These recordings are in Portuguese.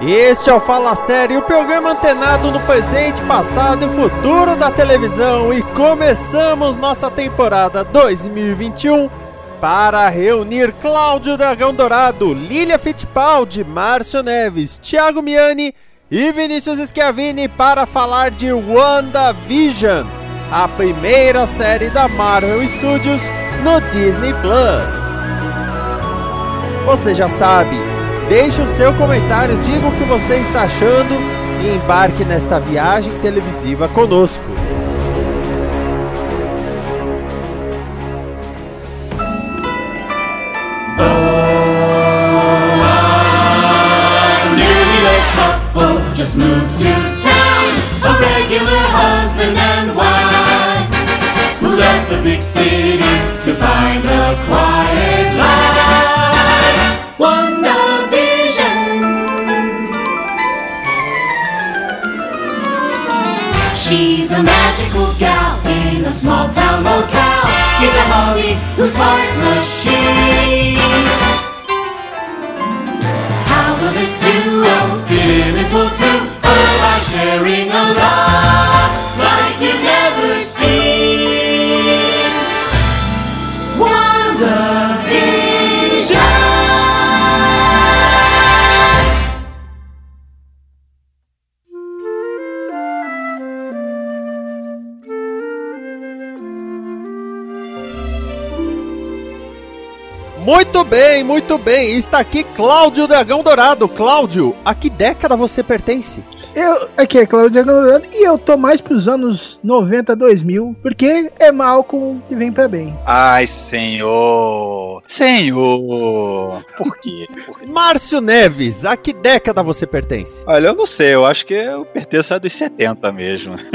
Este é o Fala Série, o programa antenado no presente, passado e futuro da televisão. E começamos nossa temporada 2021 para reunir Cláudio Dragão Dourado, Lília Fittipaldi, Márcio Neves, Thiago Miani e Vinícius Schiavini para falar de WandaVision, a primeira série da Marvel Studios no Disney Plus. Você já sabe, deixe o seu comentário, diga o que você está achando e embarque nesta viagem televisiva conosco. just moved to town. A regular husband and wife who left the big city a magical gal in a small town locale. He's a hubby who's part machine. How will this duo fit in and pull through? Oh, by sharing a love Muito bem, muito bem. Está aqui Cláudio Dragão Dourado. Cláudio, a que década você pertence? Eu, aqui é Claudio Dragão e eu tô mais pros anos 90, 2000, porque é Malcolm e vem pra bem. Ai, senhor! Senhor! Por quê? Por quê? Márcio Neves, a que década você pertence? Olha, eu não sei, eu acho que eu pertenço a dos 70 mesmo.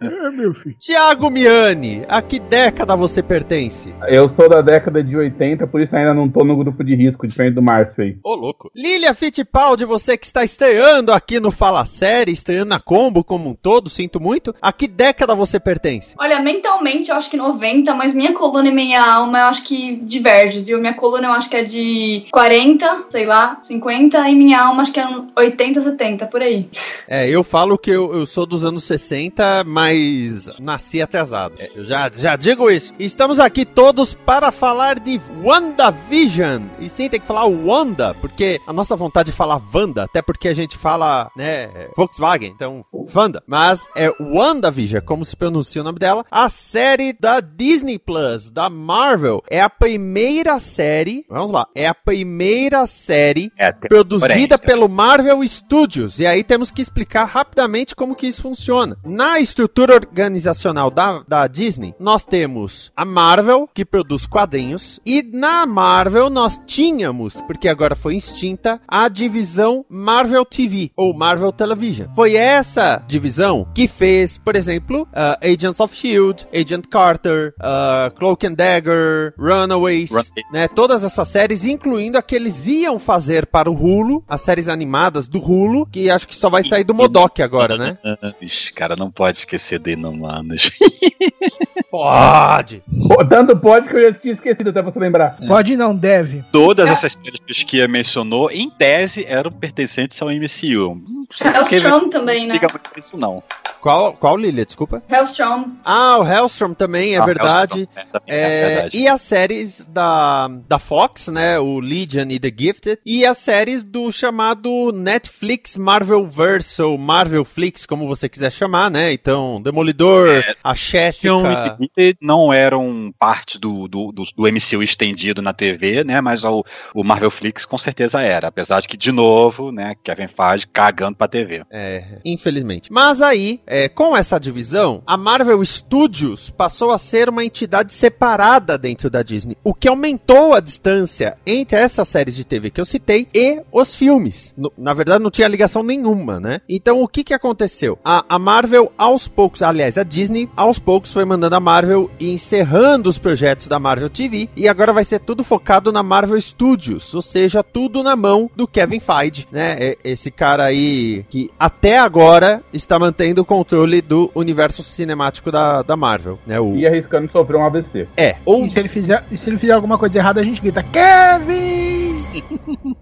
É, meu filho. Tiago Miani, a que década você pertence? Eu sou da década de 80, por isso ainda não tô no grupo de risco, diferente do Márcio aí. Ô, louco. Lília Fittipaldi, você que está estreando aqui no Fala Série, estreando na Combo como um todo, sinto muito. A que década você pertence? Olha, mentalmente eu acho que 90, mas minha coluna e minha alma eu acho que diverge, viu? Minha coluna eu acho que é de 40, sei lá, 50, e minha alma acho que é um 80, 70, por aí. É, eu falo que eu, eu sou dos anos 60, mas nasci atrasado. É, eu já, já digo isso. Estamos aqui todos para falar de WandaVision. E sim, tem que falar Wanda, porque a nossa vontade de falar Wanda, até porque a gente fala, né, Volkswagen, então, Wanda. Mas é WandaVision, como se pronuncia o nome dela. A série da Disney Plus, da Marvel. É a primeira série, vamos lá, é a primeira série É, produzida porém, pelo Marvel Studios. E aí temos que explicar rapidamente como que isso funciona. Na estrutura organizacional da, da Disney, nós temos a Marvel, que produz quadrinhos, e na Marvel nós tínhamos, porque agora foi extinta, a divisão Marvel TV, ou Marvel Television. Foi essa divisão que fez, por exemplo, uh, Agents of S.H.I.E.L.D., Agent Carter, uh, Cloak and Dagger, Runaways, Run- né? Todas essas séries, incluindo a que eles iam fazer para o Hulu, as séries animadas do Hulu, que acho que só vai sair do Modok agora, né? Ixi, cara, não pode esquecer de Inumanos. Pode! Tanto pode que eu já tinha esquecido até você lembrar. Pode não, deve. Todas essas séries que o Skia mencionou, em tese, eram pertencentes ao MCU. Hellstrom também, né? Fica muito isso, não. Qual, qual Lilia? Desculpa. Hellstrom. Ah, o Hellstrom também, é Ah, verdade. Hellstrom, é, também é É, verdade. e as séries da, da Fox, né? O Legion e The Gifted. E as séries do chamado Netflix Marvelverse, ou Marvelflix, como você quiser chamar, né? Então, Demolidor, É, a Jessica... E não eram parte do, do, do, do MCU estendido na TV, né? Mas o, o Marvel Flix com certeza era. Apesar de que, de novo, né, Kevin Feige cagando pra TV. É, infelizmente. Mas aí, é, com essa divisão, a Marvel Studios passou a ser uma entidade separada dentro da Disney, o que aumentou a distância entre essas séries de TV que eu citei e os filmes. No- na verdade, não tinha ligação nenhuma, né? Então, o que que aconteceu? A, a Marvel, aos poucos, aliás, a Disney, aos poucos, foi mandando a Marvel e encerrando os projetos da Marvel TV, e agora vai ser tudo focado na Marvel Studios, ou seja, tudo na mão do Kevin Feige, né? Esse cara aí que até agora está mantendo o controle do universo cinemático da, da Marvel, né? O, E arriscando sofrer um AVC. é, ou E se ele fizer, e se ele fizer alguma coisa errada, a gente grita, Kevin!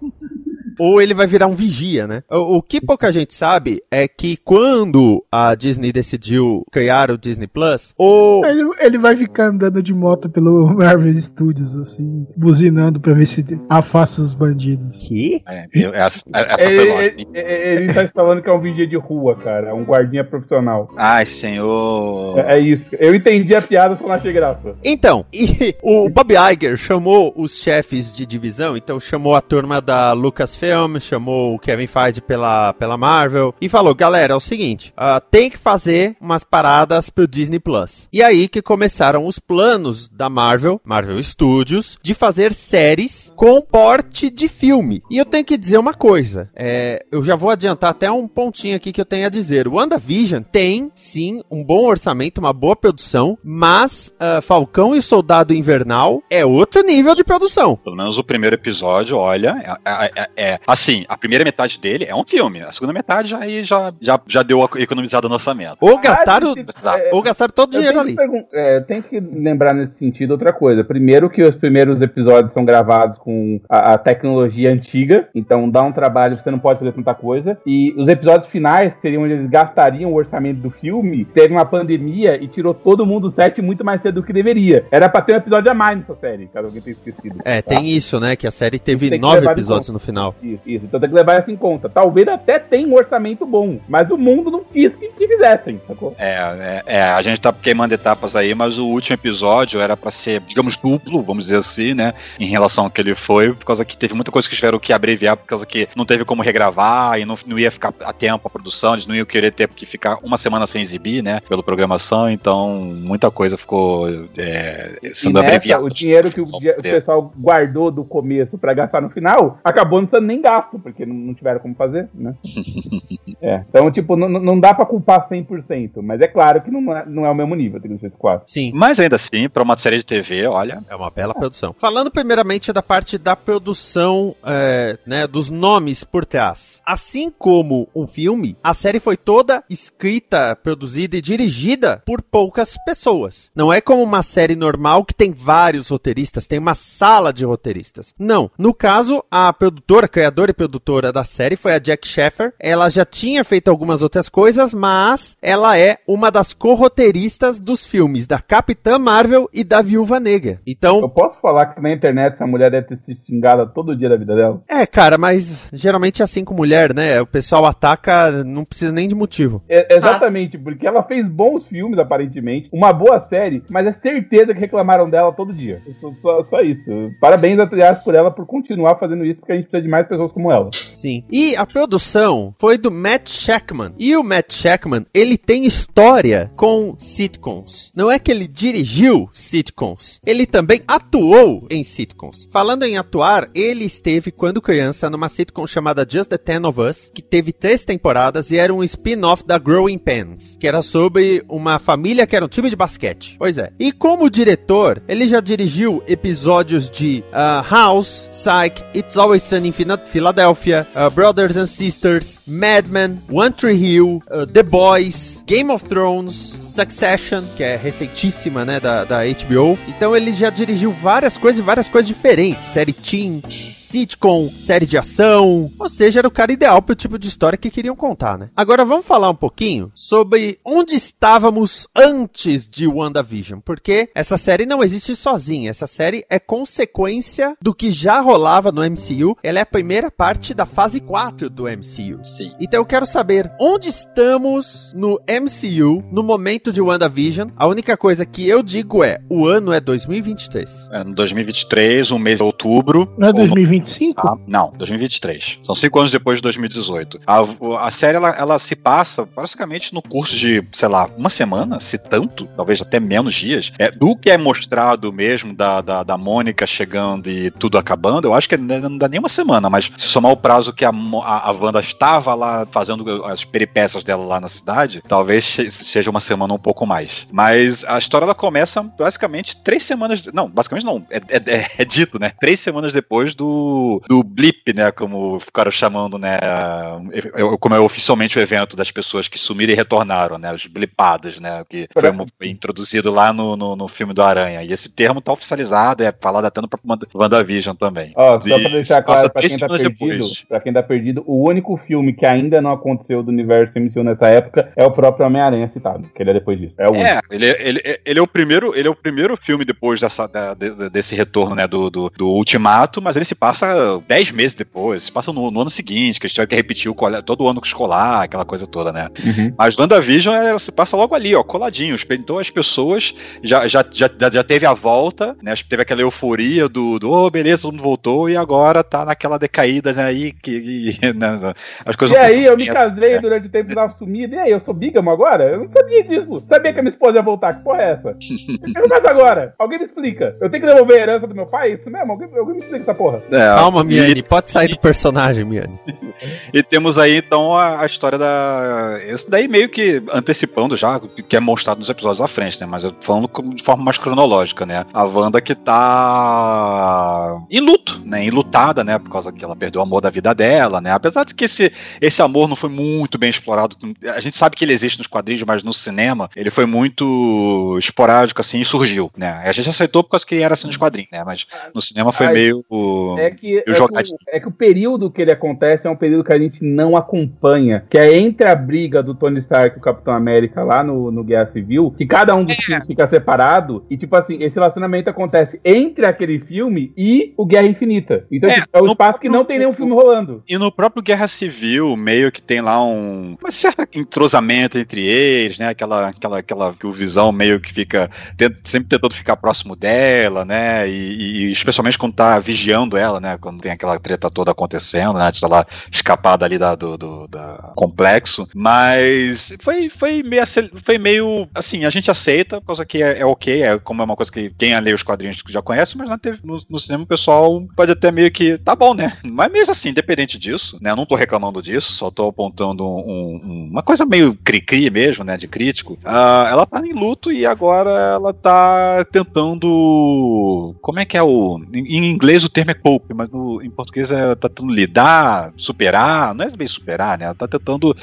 ou ele vai virar um vigia, né? O, o que pouca gente sabe é que quando a Disney decidiu criar o Disney Plus, o Ele, ele vai ficar andando de moto pelo Marvel Studios, assim, buzinando pra ver se afasta os bandidos. que? É, eu- essa essa foi Ele, ele, ele tá falando que é um vigia de rua, cara. É um guardinha profissional. Ai, senhor. É, é isso. Eu entendi a piada, só não achei graça. Então, e o Bob Iger chamou os chefes de divisão, então chamou a turma da Lucasfilm, chamou o Kevin Feige pela, pela Marvel e falou, galera, é o seguinte, ah, tem que fazer umas paradas pro Disney Plus. E aí que começaram os planos da Marvel, Marvel Studios, de fazer séries com porte de filme. E eu tenho que dizer uma coisa, é, eu já vou adiantar até um pontinho aqui que eu tenho a dizer. O WandaVision tem, sim, um bom orçamento, uma boa produção, mas ah, Falcão e o Soldado Invernal é outro nível de produção. Pelo menos o primeiro episódio, olha, é, é- é- é- assim, a primeira metade dele é um filme, a segunda metade aí já, já, já deu a economizada no orçamento. Ou gastaram, Exato. É, ou gastaram todo o dinheiro ali. é, eu tenho que lembrar nesse sentido outra coisa. Primeiro que os primeiros episódios são gravados com a, a tecnologia antiga, então dá um trabalho, você não pode fazer tanta coisa. E os episódios finais, que seriam onde eles gastariam o orçamento do filme, teve uma pandemia e tirou todo mundo do set muito mais cedo do que deveria. Era pra ter um episódio a mais nessa série, caso alguém tenha esquecido. É, tá? tem isso, né? Que a série teve Tem nove episódios no final. Isso, isso. Então tem que levar isso em conta. Talvez até tenha um orçamento bom, mas o mundo não quis que, que fizessem, sacou? É, é, é, a gente tá queimando etapas aí, mas o último episódio era pra ser, digamos, duplo, vamos dizer assim, né? Em relação ao que ele foi, por causa que teve muita coisa que tiveram que abreviar, por causa que não teve como regravar e não, não ia ficar a tempo a produção, eles não iam querer ter que ficar uma semana sem exibir, né? Pela programação, então muita coisa ficou é, sendo nessa, abreviada. o dinheiro que o, o pessoal guardou do começo pra gastar no final, acabou não sendo nem gasto, porque não, não tiveram como fazer, né? é. Então, tipo, não, não dá pra culpar 100%, mas é claro que não é, não é o mesmo nível, tem que 4. Sim. Mas ainda assim, pra uma série de TV, olha, É uma bela produção. Falando primeiramente da parte da produção, é, né, dos nomes por trás. Assim como um filme, a série foi toda escrita, produzida e dirigida por poucas pessoas. Não é como uma série normal que tem vários roteiristas, tem uma sala de roteiristas. Não. No caso, a produtora, criadora e produtora da série foi a Jack Sheffer. Ela já tinha feito algumas outras coisas, mas ela é uma das co-roteiristas dos filmes da Capitã Marvel e da Viúva Negra. Então, Eu posso falar que na internet essa mulher deve ter se xingado todo dia da vida dela? é, cara, mas geralmente é assim com mulher, né? O pessoal ataca, não precisa nem de motivo. É- exatamente, porque ela fez bons filmes, aparentemente, uma boa série, mas é certeza que reclamaram dela todo dia. Só, só- só isso. Parabéns, aliás, por ela por continuar fazendo isso, porque a gente precisa de mais pessoas como ela. Sim. E a produção foi do Matt Shackman. E o Matt Shackman, ele tem história com sitcoms. Não é que ele dirigiu sitcoms, ele também atuou em sitcoms. Falando em atuar, ele esteve quando criança numa sitcom chamada Just the Ten of Us, que teve três temporadas e era um spin-off da Growing Pains, que era sobre uma família que era um time de basquete. Pois é. E como diretor, ele já dirigiu episódios de ah, House, Psych, It's Always Sunny em Fina- Ah, Brothers and Sisters, Mad Men, One Tree Hill, ah, The Boys, Game of Thrones, Succession, que é recentíssima, né, da, da HBO. Então ele já dirigiu várias coisas e várias coisas diferentes. Série teen, sitcom, série de ação. Ou seja, era o cara ideal pro tipo de história que queriam contar, né? Agora vamos falar um pouquinho sobre onde estávamos antes de WandaVision. Porque essa série não existe sozinha. Essa série é consequência do que já rolava no MCU. Ela é a primeira parte da fase 4 do MCU. sim. Então eu quero saber onde estamos no MCU no momento de WandaVision. A única coisa que eu digo é: o ano é 2023. É, no 2023, um mês de outubro. Não é ou no- 2022? 2025? Ah, não, 2023. São cinco anos depois de 2018. A, a série ela, ela se passa basicamente no curso de, sei lá, uma semana, se tanto, talvez até menos dias. É, do que é mostrado mesmo da, da, da Mônica chegando e tudo acabando, eu acho que não dá nem uma semana, mas se somar o prazo que a, a, a Wanda estava lá fazendo as peripécias dela lá na cidade, talvez se- seja uma semana um pouco mais. Mas a história ela começa basicamente três semanas. Não, basicamente não. É, é- é- é dito, né? Três semanas depois do, do blip, né? Como ficaram chamando, né? é- é- Como é oficialmente o evento das pessoas que sumiram e retornaram, né? Os blipados, né? Que foi, mo- foi introduzido lá no, no, no filme do Aranha. E esse termo tá oficializado, é falado até no próprio Wanda- WandaVision também. Ó, só E pra deixar claro pra três quem tá semanas perdido, depois. Pra quem tá perdido, o único filme que ainda não aconteceu do universo MCU nessa época é o próprio Homem-Aranha citado, que ele é depois disso. É o único. É, ele, ele, ele é o primeiro, ele é o primeiro filme depois dessa, da- de- desse retorno, né, do, do, do Ultimato, mas ele se passa dez meses depois, se passa no, no ano seguinte, que eles tiveram que repetir o todo o ano escolar, aquela coisa toda, né. Uhum. Mas WandaVision é, se passa logo ali, ó, coladinho. Então as pessoas já, já, já, já teve a volta, né? Teve aquela euforia do, do oh, beleza, todo mundo voltou, e agora tá naquela decaída né, que. e, né, as coisas E aí, eu me casei né? durante o tempo da sumida. E aí, eu sou bígamo agora? Eu não sabia disso. Sabia que a minha esposa ia voltar. Que porra é essa? Eu não caso agora. Alguém me explica. Eu tenho que devolver a herança do meu pai? Isso mesmo? Alguém, alguém me explica essa porra. É, Calma, e- Miane, pode sair do personagem, Miane. E temos aí então a, a história da. Esse daí meio que antecipando já, que é mostrado nos episódios à frente, né? Mas eu tô falando de forma mais cronológica, né? A Wanda que tá em luto, né? Enlutada, né? Por causa que ela perdeu o amor da vida dela, né? Apesar de que esse, esse amor não foi muito bem explorado. A gente sabe que ele existe nos quadrinhos, mas no cinema ele foi muito esporádico, assim, e surgiu, né? A gente aceitou por causa que era assim nos quadrinhos, né? Mas no cinema foi Ai, meio. É que, é, que jogadinho. o, é que o período que ele acontece é um período que a gente não acompanha. Que é entre a briga do Tony Stark e o Capitão América lá no, no Guerra Civil, que cada um dos filmes fica separado. E, tipo assim, esse relacionamento acontece entre aquele filme e o Guerra Infinita. Então, É, tipo, é um no espaço que não tem nenhum filme rolando. E no próprio Guerra Civil, meio que tem lá um uma certa entrosamento entre eles, né? Aquela, aquela, aquela que o Visão meio que fica tent- sempre tentando ficar próximo dela, né? E, e especialmente quando tá vigiando ela, né? Quando tem aquela treta toda acontecendo, né? Antes dela escapar dali da, do, do- da complexo. Mas foi, foi, meio, foi meio assim, a gente aceita, por causa que é, é ok, é como é uma coisa que quem lê os quadrinhos já conhece, mas na TV no, no cinema o pessoal pode até meio que, tá bom, né? Mas mesmo assim, independente disso, né? Eu não tô reclamando disso, só tô apontando um- um- uma coisa meio cri-cri mesmo, né? De crítico. Ah, ela tá em luto e agora ela tá tentando. Como é que é o. Em, em inglês o termo é cope, mas no- em português é tá tentando lidar, superar. Não é bem superar, né? Ela tá tentando.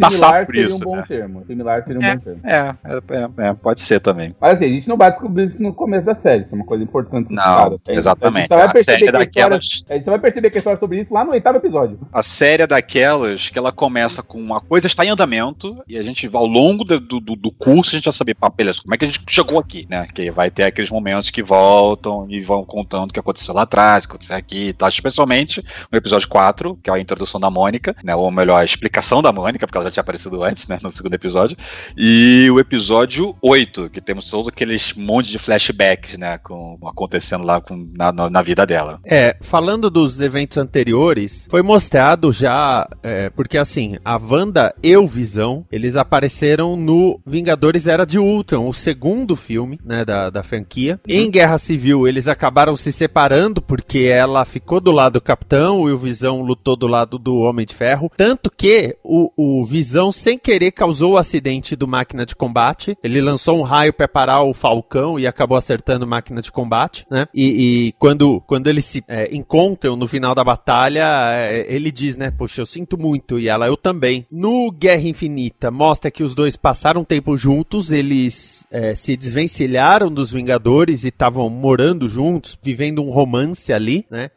Passar por seria isso, um bom né? termo. Similar seria um É. bom termo. É, é, é, é, pode ser também. Mas assim, a gente não vai descobrir isso no começo da série. Isso é uma coisa importante. Não, cara. A exatamente. A gente A perceber série que a história- daquelas. a gente só vai perceber que a história é sobre isso lá no oitavo episódio. A série é daquelas que ela começa com uma coisa está em andamento e a gente, ao longo do, do, do curso, a gente vai saber, pá, beleza, como é que a gente chegou aqui, né? Que vai ter aqueles momentos que voltam e vão contando o que aconteceu lá atrás, o que aconteceu aqui e tal. Especialmente no episódio 4, que é a introdução da Mônica, né? Ou melhor, a explicação da Mônica, porque ela já tinha aparecido antes, né? No segundo episódio. E o episódio 8, que temos todos aqueles monte de flashbacks, né? Com, acontecendo lá com, na, na, na vida dela. É, falando dos eventos anteriores, foi mostrado já, é, porque assim, a Wanda e o Visão, eles apareceram no Vingadores Era de Ultron, o segundo filme, né, da, da franquia. Em Guerra Civil, eles acabaram se separando, porque ela ficou do lado do Capitão e o Visão lutou do lado do Homem de Ferro. Tanto que o, o Visão, sem querer, causou o acidente do Máquina de Combate. Ele lançou um raio pra parar o Falcão e acabou acertando Máquina de Combate, né? E, e quando, quando eles se é, encontram no final da batalha, é, ele diz, né? Poxa, eu sinto muito. E ela, eu também. No Guerra Infinita, mostra que os dois passaram tempo juntos, eles é, se desvencilharam dos Vingadores e estavam morando juntos, vivendo um romance ali, né?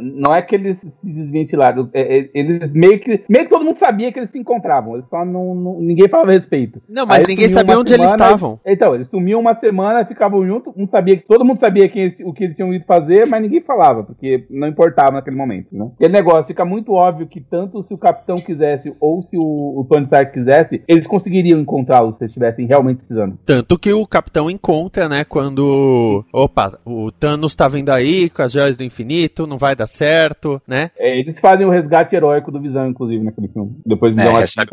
Não é que eles se desventilaram. é- é- eles meio que. Meio que todo mundo sabia que eles se encontravam. Eles só não. não- ninguém falava a respeito. Não, mas Aí ninguém sabia onde eles semana, estavam. Então, eles sumiam uma semana, ficavam juntos, sabia que todo mundo sabia quem eles- o que eles tinham ido fazer, mas ninguém falava, porque não importava naquele momento, né? Aquele negócio fica muito óbvio que tanto se o Capitão quisesse ou se o, o Tony Stark quisesse, eles conseguiriam encontrá-lo se eles estivessem realmente precisando. Tanto que o Capitão encontra, né, quando. Opa, o Thanos tá vindo aí com as joias do infinito, não vai dar certo, né? É, eles fazem o resgate heróico do Visão, inclusive, naquele filme. Depois do É, Visão é, recebe-.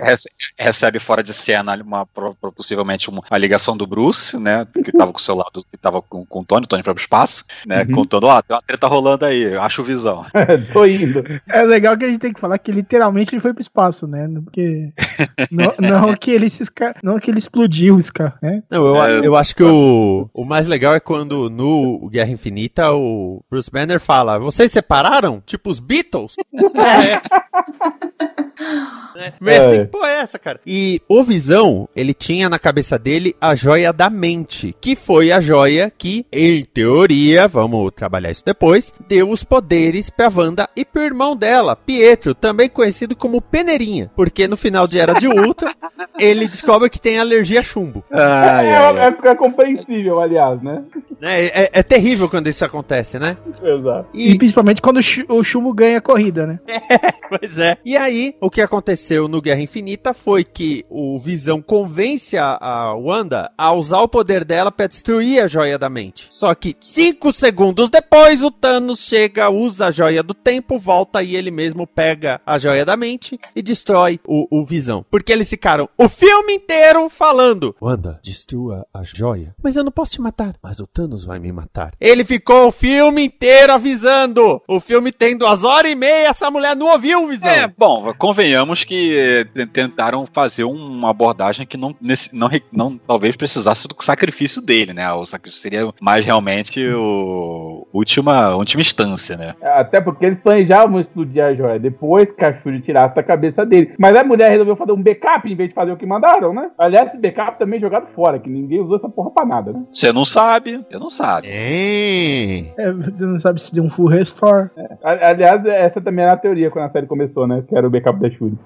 Rece- recebe fora de cena uma, possivelmente uma, a ligação do Bruce, né? Que tava com o seu lado, que tava com, com o Tony, o Tony foi pro espaço, né? Uhum. Contando, ó, tem uma treta rolando aí, acho visão. Tô indo. É legal que a gente tem que falar que literalmente ele foi pro espaço, né? Porque. não, não que ele se esca... não que ele explodiu o Scar, né? Não, eu, É. eu acho que o, o mais legal é quando no Guerra Infinita o Bruce Banner fala: Vocês separaram? Tipo os Beatles? É. Mas É. assim, que porra é essa, cara? E o Visão, ele tinha na cabeça dele a joia da mente, que foi a joia que, em teoria, vamos trabalhar isso depois, deu os poderes pra Wanda e pro irmão dela, Pietro, também conhecido como Peneirinha, porque no final de Era de Ultron, ele descobre que tem alergia a chumbo. Ai, é, é, é compreensível, aliás, né? né? É, é terrível quando isso acontece, né? Exato. E, E, principalmente quando o Chu- o Chumbo ganha a corrida, né? pois é. E aí, o que aconteceu no Guerra Infinita foi que o Visão convence a, a Wanda a usar o poder dela pra destruir a joia da mente. Só que cinco segundos depois, o Thanos chega, usa a joia do tempo, volta e ele mesmo pega a joia da mente e destrói o, o Visão. Porque eles ficaram o filme inteiro falando: Wanda, destrua a joia. Mas eu não posso te matar. Mas o Thanos vai me matar. Ele ficou o filme inteiro avisando. O filme tem duas horas e meia, essa mulher não ouviu o Visão. É, bom, convenhamos que eh, tentaram fazer uma abordagem que não, nesse- não, não talvez precisasse do sacrifício dele, né? O sacrifício seria mais realmente o última, última instância, né? Até porque eles planejavam explodir a joia depois que a Shuri tirasse da cabeça dele. Mas a mulher resolveu fazer um backup em vez de fazer o que mandaram, né? Aliás, esse backup também é jogado fora, que ninguém usou essa porra pra nada, né? Você não sabe, você não sabe. É. É, você não sabe se deu um full restore. A- Aliás, essa também era a teoria quando a série começou, né? Que era o backup da Shuri.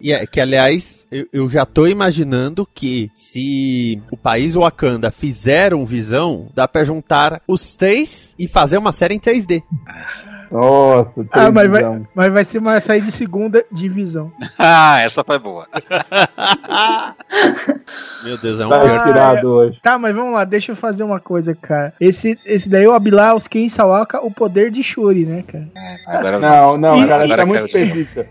E é, que, aliás, eu, eu já tô imaginando que se o país Wakanda fizer um visão, dá pra juntar os três e fazer uma série em 3D. Nossa, Ah, mas vai, mas vai ser uma saída de segunda divisão. Ah, essa foi boa. Meu Deus, é um Tá pior. inspirado hoje. Tá, mas vamos lá, deixa eu fazer uma coisa, cara. Esse, esse daí é o Abilar Ken Sawaka, o poder de Shuri, né, cara? Agora Não, não, E- cara, essa é muito.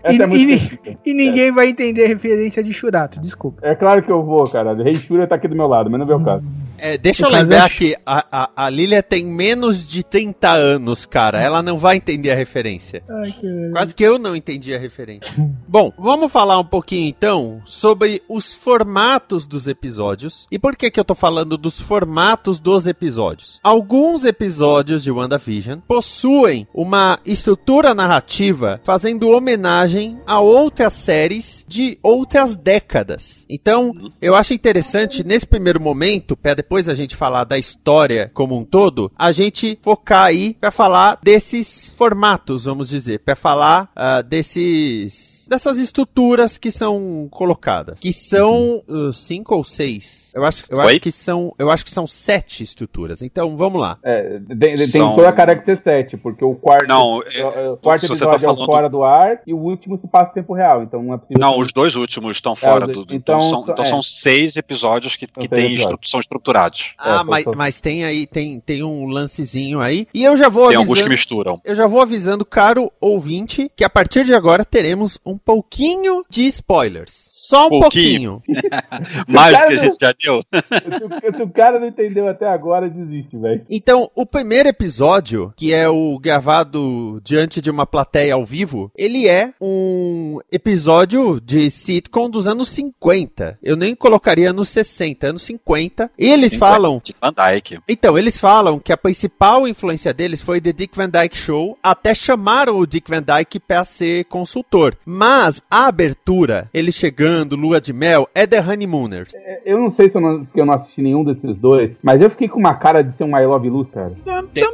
Essa E- é muito e-. E ninguém vai entender a referência de Shurato, desculpa. É claro que eu vou, cara. Rei Shuri tá aqui do meu lado, mas não vê o caso. É, deixa eu lembrar que a, a, a Lilia tem menos de 30 anos, cara. Ela não vai entender a referência. Ai, que... Quase que eu não entendi a referência. Bom, vamos falar um pouquinho então sobre os formatos dos episódios. E por que que eu tô falando dos formatos dos episódios? Alguns episódios de WandaVision possuem uma estrutura narrativa fazendo homenagem a outras séries de outras décadas. Então, eu acho interessante nesse primeiro momento, para depois a gente falar da história como um todo, a gente focar aí para falar desses formatos, vamos dizer, para falar ah, desses dessas estruturas que são colocadas, que são uh, cinco ou seis. Eu acho, eu acho que são, eu acho que são sete estruturas. Então, vamos lá. É, tem, tem São- toda a cara de ser sete, porque o quarto, Não, é, é, o quarto episódio tá é o falando- fora do ar e o último se passa em tempo real. Então não é possível. Não, os dois últimos estão fora os- do. então, Então, são, então é. são seis episódios que, que tem estru- são estruturados. Ah, É, mas, tô- mas tem aí, tem, tem um lancezinho aí. E eu já vou Tem alguns que avisando. misturam. Eu já vou avisando, caro ouvinte, que a partir de agora teremos um pouquinho de spoilers. Só um pouquinho. Pouquinho. Mais do que a gente já deu. Se, se o cara não entendeu até agora, desiste, velho. Então, o primeiro episódio, que é o gravado diante de uma plateia ao vivo, ele é um episódio de sitcom dos anos 50. Eu nem colocaria anos 60, anos 50. E eles falam De Van Dyke. Então, eles falam que a principal influência deles foi The Dick Van Dyke Show, até chamaram o Dick Van Dyke para ser consultor. Mas a abertura, ele chegando, lua de mel, é The Honeymooners. É, Eu não sei se eu não, porque eu não assisti nenhum desses dois, mas eu fiquei com uma cara de ser um I Love Lu, cara.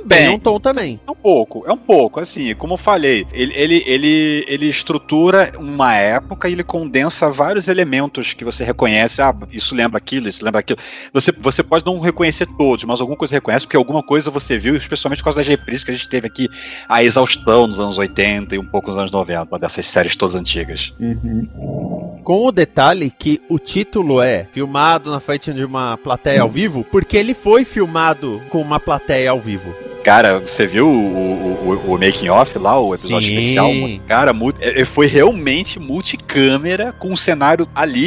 Tem um tom também. É um pouco, é um pouco. Assim, como eu falei, ele, ele, ele, ele estrutura uma época e ele condensa vários elementos que você reconhece. Ah, isso lembra aquilo, isso lembra aquilo. Você, você pode não reconhecer todos, mas alguma coisa reconhece, porque alguma coisa você viu, especialmente por causa das reprises que a gente teve aqui, a exaustão nos anos 80 e um pouco nos anos 90, dessas séries todas antigas. Com o detalhe que o título é filmado na frente de uma plateia ao vivo, porque ele foi filmado com uma plateia ao vivo. Cara, você viu o, o, o- o making off lá, o episódio Sim. especial? Cara, é- é- foi realmente multicâmera com um cenário ali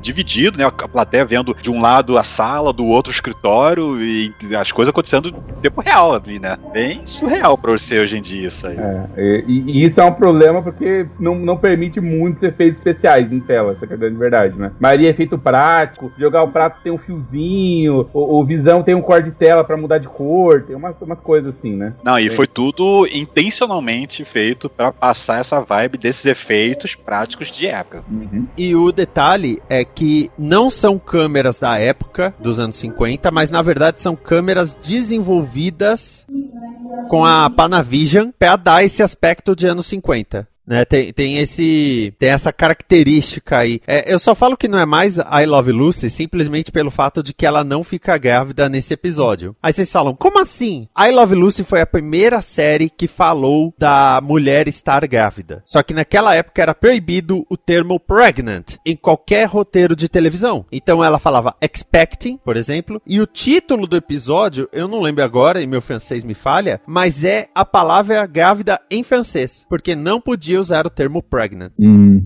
dividido, né? A plateia vendo de um lado a sala, do outro escritório e as coisas acontecendo em tempo real ali, né? Bem surreal pra você hoje em dia isso aí. É, e, e isso é um problema porque não, não permite muitos efeitos especiais em tela, essa que é a grande verdade, né? A maioria é efeito prático, jogar o prato tem um fiozinho, o, o visão tem um cor de tela pra mudar de cor, tem umas, umas coisas assim, né? Não, e foi tudo intencionalmente feito pra passar essa vibe desses efeitos práticos de época. E o detalhe é que não são câmeras da época, dos anos 50, mas na verdade são câmeras desenvolvidas com a Panavision para dar esse aspecto de anos 50. Né, tem, tem esse tem essa característica aí. É, eu só falo que não é mais I Love Lucy simplesmente pelo fato de que ela não fica grávida nesse episódio. Aí vocês falam, como assim? I Love Lucy foi a primeira série que falou da mulher estar grávida. Só que naquela época era proibido o termo pregnant em qualquer roteiro de televisão. Então ela falava expecting, por exemplo, e o título do episódio, eu não lembro agora e meu francês me falha, mas é a palavra grávida em francês, porque não podia usar o termo pregnant.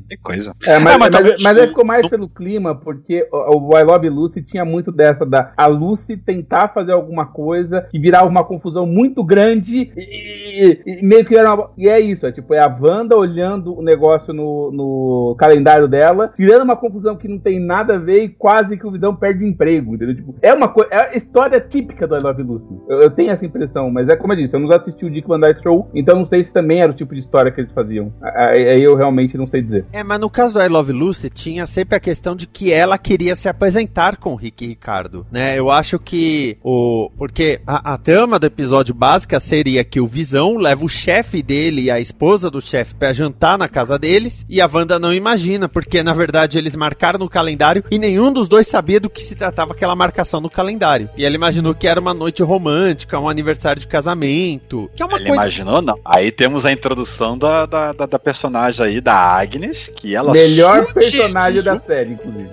Que coisa. É, mas, É, mas mas, talvez- mas aí ficou mais pelo clima, porque o, o I Love Lucy tinha muito dessa da a Lucy tentar fazer alguma coisa que virava uma confusão muito grande e, e- e meio que era uma, e é isso, é tipo é a Wanda olhando o negócio no, no calendário dela, tirando uma confusão que não tem nada a ver e quase que o Visão perde o emprego, entendeu? Tipo, é uma coisa, é a história típica do I Love Lucy. Eu, eu tenho essa impressão, mas é como eu disse, eu não assisti o Dick Van Dyke Show, então não sei se também era o tipo de história que eles faziam. Aí aí eu realmente não sei dizer. É, mas no caso do I Love Lucy, tinha sempre a questão de que ela queria se apresentar com o Rick e Ricardo, né? Eu acho que o... Porque a, a trama do episódio básica seria que o Visão leva o chefe dele e a esposa do chefe pra jantar na casa deles, e a Wanda não imagina, porque na verdade eles marcaram no calendário e nenhum dos dois sabia do que se tratava aquela marcação no calendário. E ela imaginou que era uma noite romântica, um aniversário de casamento, que é uma Ele coisa... imaginou, não. Aí temos a introdução da, da, da, da personagem aí, da Agnes, que ela Melhor personagem da série, inclusive.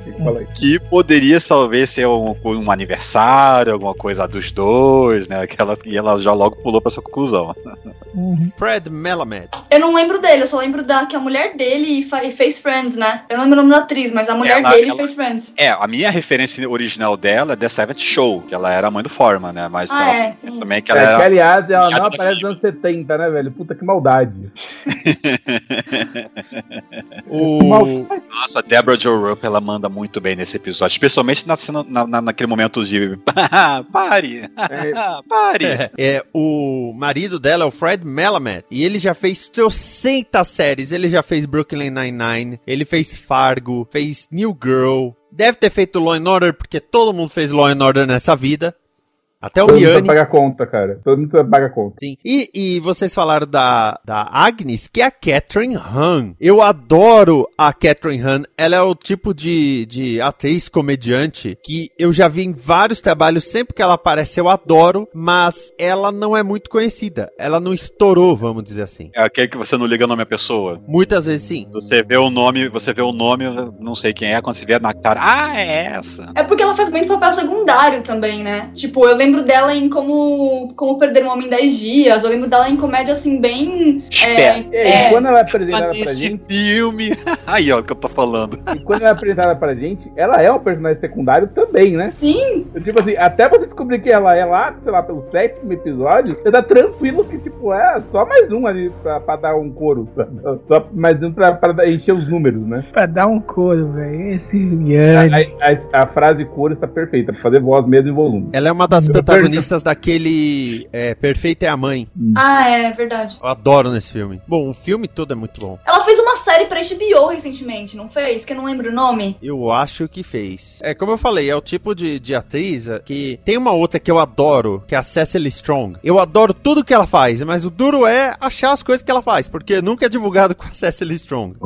que poderia talvez ser um, um aniversário, alguma coisa dos dois, né? Que ela, e ela já logo pulou pra essa conclusão. Fred Melamed. Eu não lembro dele, eu só lembro da que a mulher dele fez Friends, né? Eu não lembro o nome da atriz, mas a mulher Ela- dele ela- fez Friends. É, a minha referência original dela é The Seventh Show, que ela era a mãe do Foreman, né? Mas Ah, ela- é, também que ela É, que, aliás, ela não da aparece nos anos 70, né, velho? Puta que maldade. O... Nossa, a Deborah Jo Rupp, ela manda muito bem nesse episódio, especialmente na cena, na, na- naquele momento de pare, pare. É, é, o marido dela é o Fred Melamed. E ele já fez trocentas séries. Ele já fez Brooklyn Nine-Nine. Ele fez Fargo. Fez New Girl. Deve ter feito Law and Order, porque todo mundo fez Law and Order nessa vida. Até o Todo mundo paga conta, cara. Todo mundo paga conta. Sim. E, e vocês falaram da, da Agnes, que é a Catherine Han. Eu adoro a Catherine Han. Ela é o tipo de, de atriz comediante que eu já vi em vários trabalhos. Sempre que ela aparece, eu adoro, mas ela não é muito conhecida. Ela não estourou, vamos dizer assim. É aquele que você não liga o nome à pessoa. Muitas vezes sim. Você vê o nome, você vê o nome, não sei quem é, quando você vê na cara, ah, é essa. É porque ela faz muito papel secundário também, né? Tipo, eu lembro dela em Como, como Perder um Homem em 10 Dias. Eu lembro dela em comédia, assim, bem. E, e É, quando ela é apresentada pra gente, filme. Aí, ó, o que eu tô falando. e quando ela é apresentada pra gente, ela é um personagem secundário também, né? sim. Tipo assim, até você descobrir que ela é lá, sei lá, pelo sétimo episódio, você tá tranquilo que, tipo, é só mais um ali pra, pra dar um coro. Só mais um pra, pra encher os números, né? Pra dar um couro, velho. Esse A, Yanni. a- a- a frase coro está perfeita, pra fazer voz mesmo em volume. Ela é uma das protagonistas daquele é, Perfeita é a Mãe. Ah, é verdade. Eu adoro nesse filme. Bom, o filme todo é muito bom. Ela fez uma série pra HBO recentemente, não fez? Que eu não lembro o nome. Eu acho que fez. É, como eu falei, é o tipo de, de atriz que tem uma outra que eu adoro, que é a Cecily Strong. Eu adoro tudo que ela faz, mas o duro é achar as coisas que ela faz, porque nunca é divulgado com a Cecily Strong.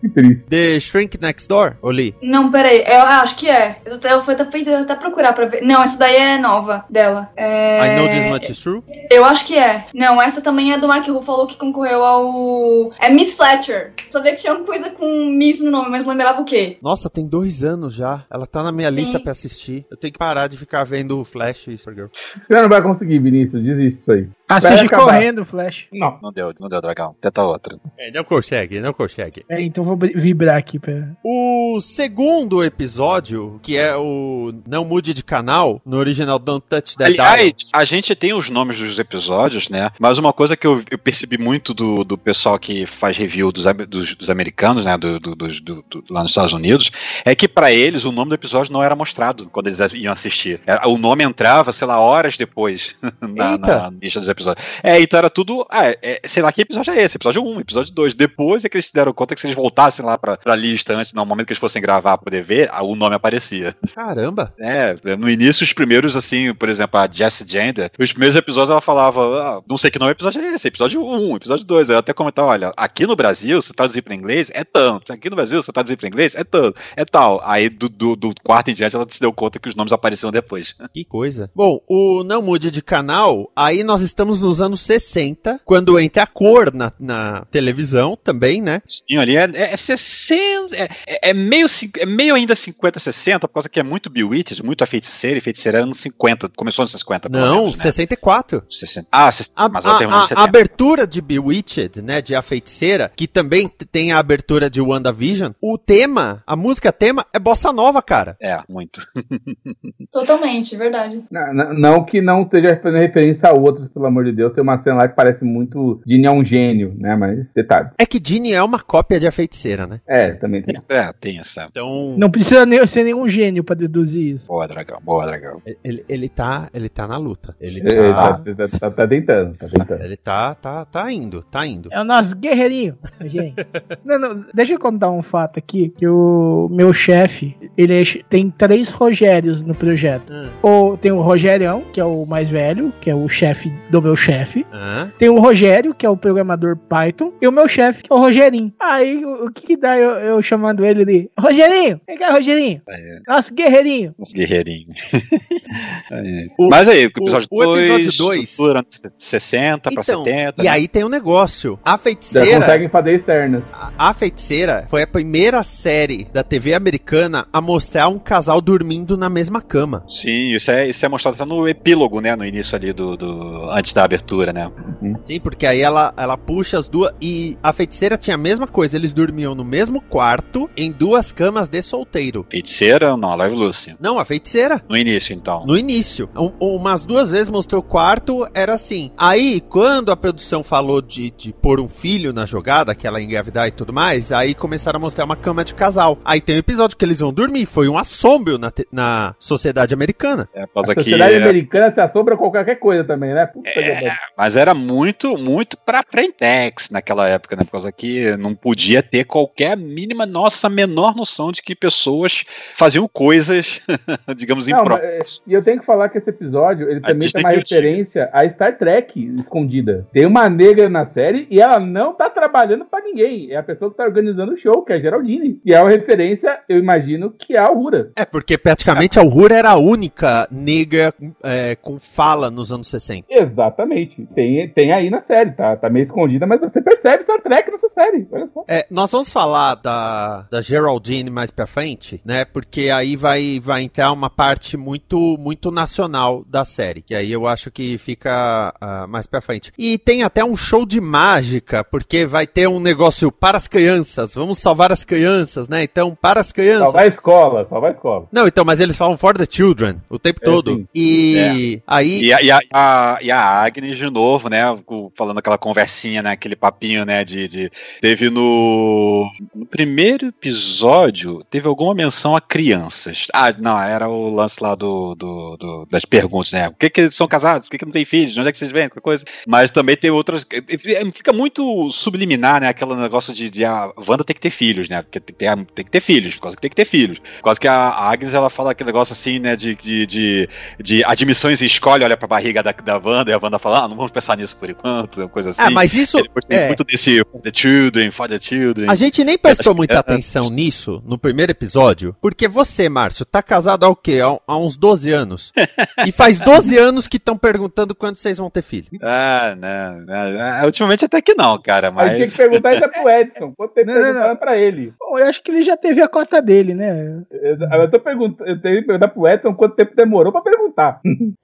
Que triste. The Shrink Next Door, Oli? Não, peraí, eu acho que é. Eu, eu fui até, fui até procurar pra ver. Não, essa daí é nova dela. É... I Know This Much Is True? Eu acho que é. Não, essa também é do Mark Ruffalo que concorreu ao. É Miss Fletcher. Sabia que tinha uma coisa com Miss no nome, mas não lembrava o quê. Nossa, tem dois anos já. Ela tá na minha Sim. lista pra assistir. Eu tenho que parar de ficar vendo o Flash e Supergirl. Você não vai conseguir, Vinícius. Desiste disso aí. Assiste correndo, Flash. Não. Não deu, não deu, dragão. Tenta outra. É, não consegue, não consegue. É, então vou vibrar aqui pra. O segundo episódio, que é o Não Mude de Canal, no original Don't Touch That Dial. Aliás, a gente tem os nomes dos episódios, né? Mas uma coisa que eu, eu percebi muito do, do pessoal que faz review dos, dos, dos americanos, né? Do, do- do- do- lá nos Estados Unidos, é que pra eles o nome do episódio não era mostrado quando eles iam assistir. Era- O nome entrava, sei lá, horas depois na, na lista dos episódios. É, então era tudo. Ah, é, sei lá que episódio é esse, episódio 1, episódio 2. Depois é que eles se deram conta que se eles voltassem lá pra, pra lista antes, no momento que eles fossem gravar pra poder ver, o nome aparecia. Caramba. É, no início, os primeiros, assim, por exemplo, a Jessie Gender, os primeiros episódios ela falava, ah, não sei que nome episódio é esse, episódio 1, episódio 2. Aí eu até comentava, olha, aqui no Brasil, você traduzir pra inglês, é tanto. Aqui no Brasil, você traduzir pra inglês, é tanto. É tal. Aí do, do, do quarto em diante, ela se deu conta que os nomes apareciam depois. Que coisa. Bom, o Não Mude de Canal, aí nós estamos nos anos 60, quando entra a cor na, na televisão também, né? Sim, ali é, é, é 60. É, é, é meio, é meio ainda 50, 60, por causa que é muito Bewitched, muito a feiticeira, e feiticeira era nos 50, começou nos 50, pelo Não, menos, né? 64. 60. Ah, 60, A, mas a- a- a 70. abertura de Bewitched, né, de A Feiticeira, que também tem a abertura de WandaVision, o tema, a música tema é bossa nova, cara. É, muito. Totalmente, verdade. Não, não- não que não esteja fazendo referência a outros, pelo amor de Deus. Tem uma cena lá que parece muito. Dini é um gênio, né? Mas detalhe. É que Ginny é uma cópia de A Feiticeira, né? É, também tem. É, tem essa. Então, Não precisa ne- ser nenhum gênio pra deduzir isso. Boa, dragão, boa, dragão. ele, ele tá, ele tá na luta. Ele Ele tá, tá, tá, tá- tá tentando, tá tentando. ele tá, tá, tá indo, tá indo. É o nosso guerreirinho, gente. não, não, deixa eu contar um fato aqui, que o meu chefe, ele é tem três Rogérios no projeto. Hum. Ou tem o Rogerião, que é o mais velho, que é o chefe do meu chefe. Tem o Rogério, que é o programador Python, e o meu chefe, que é o Rogerinho. Aí, o, o que, que dá eu, eu chamando ele de Rogerinho? Vem cá, Rogerinho. É. Nosso guerreirinho. Os guerreirinhos. É. O- Mas aí, o episódio o episódio 2, dois- estrutura 60 pra Então, 70. e aí tem um negócio. A Já Feiticeira... conseguem fazer externas. A a Feiticeira foi a primeira série da TV americana a mostrar um casal dormindo na mesma cama. Sim, isso é, isso é mostrado até no epílogo, né? No início ali do. do antes da abertura, né? Sim, porque aí ela, ela puxa as duas. E a feiticeira tinha a mesma coisa, eles dormiam no mesmo quarto, em duas camas de solteiro. Feiticeira, não, Live Lucy. Não, a feiticeira. No início, então. No início. Um- umas duas vezes mostrou o quarto, era assim. Aí, quando a produção falou de, de pôr um filho na jogada, que ela engravidar e tudo mais, aí começaram a mostrar uma cama de casal. Aí tem um episódio que eles vão dormir. Foi um assombro na, na sociedade americana. É, A causa que. sociedade americana se assombra qualquer coisa também, né? Puta que É, pariu. mas era muito, muito pra frentex naquela época, né? Por causa que não podia ter qualquer mínima, nossa, menor noção de que pessoas faziam coisas, digamos, impróprias. é, e eu tenho que falar que esse episódio, ele A também tem uma referência a Star Trek escondida. Tem uma negra na série e ela não tá trabalhando pra ninguém. É a pessoa que tá organizando o show, que é a Geraldine. E é uma referência, eu imagino, que é a Aurora. É, porque praticamente a Uhura era a única negra é, com fala nos anos 60. Exatamente. Tem, tem aí na série, tá? Tá meio escondida, mas você percebe Star Trek nessa série. Olha só. É, nós vamos falar da, da Geraldine mais pra frente, né? Porque aí vai, vai entrar uma parte muito, muito nacional da série. Que aí eu acho que fica ah, mais pra frente. E tem até um show de mágica, porque vai ter um negócio para as crianças, vamos salvar as crianças, né? Então, para as crianças. Salvar a escola, salvar a escola. Não, então, mas eles falam for the children o tempo É, todo. sim. E aí. E a, e, a, a- e a Agnes, de novo, né? Falando aquela conversinha, né? Aquele papinho, né? De, de- teve no, no primeiro episódio, teve alguma menção a crianças. Ah, não, era o lance lá do, do- do- das perguntas, né? Por que, que eles são casados? Por que, que não tem filhos? De onde é que vocês vêm? Coisa. Mas também tem outras. Fica muito subliminar, né? Aquele negócio de, de a Wanda tem que ter filhos, né? Porque tem ter, tem que ter filhos, quase que tem que ter filhos. Quase que a Agnes ela fala aquele negócio assim, né? De, de, de, de admissões e escolhe, olha pra barriga da, da Wanda e a Wanda fala, ah, não vamos pensar nisso por enquanto, uma coisa assim. Ah, mas isso. É. muito desse for the children, for the children. A gente nem prestou muita É. atenção nisso no primeiro episódio, porque você, Márcio, tá casado há o quê? Há, há uns 12 anos. e faz 12 anos que estão perguntando quando vocês vão ter filho. Ah, não, não, ah, Ultimamente até que não, cara, Mas tinha mas. que perguntar isso é pro Edson. Quanto tempo perguntando não. pra ele? Bom, eu acho que ele já teve a cota dele, né? Eu, eu tô perguntando, eu tenho que perguntar pro Edson quanto tempo demorou pra perguntar.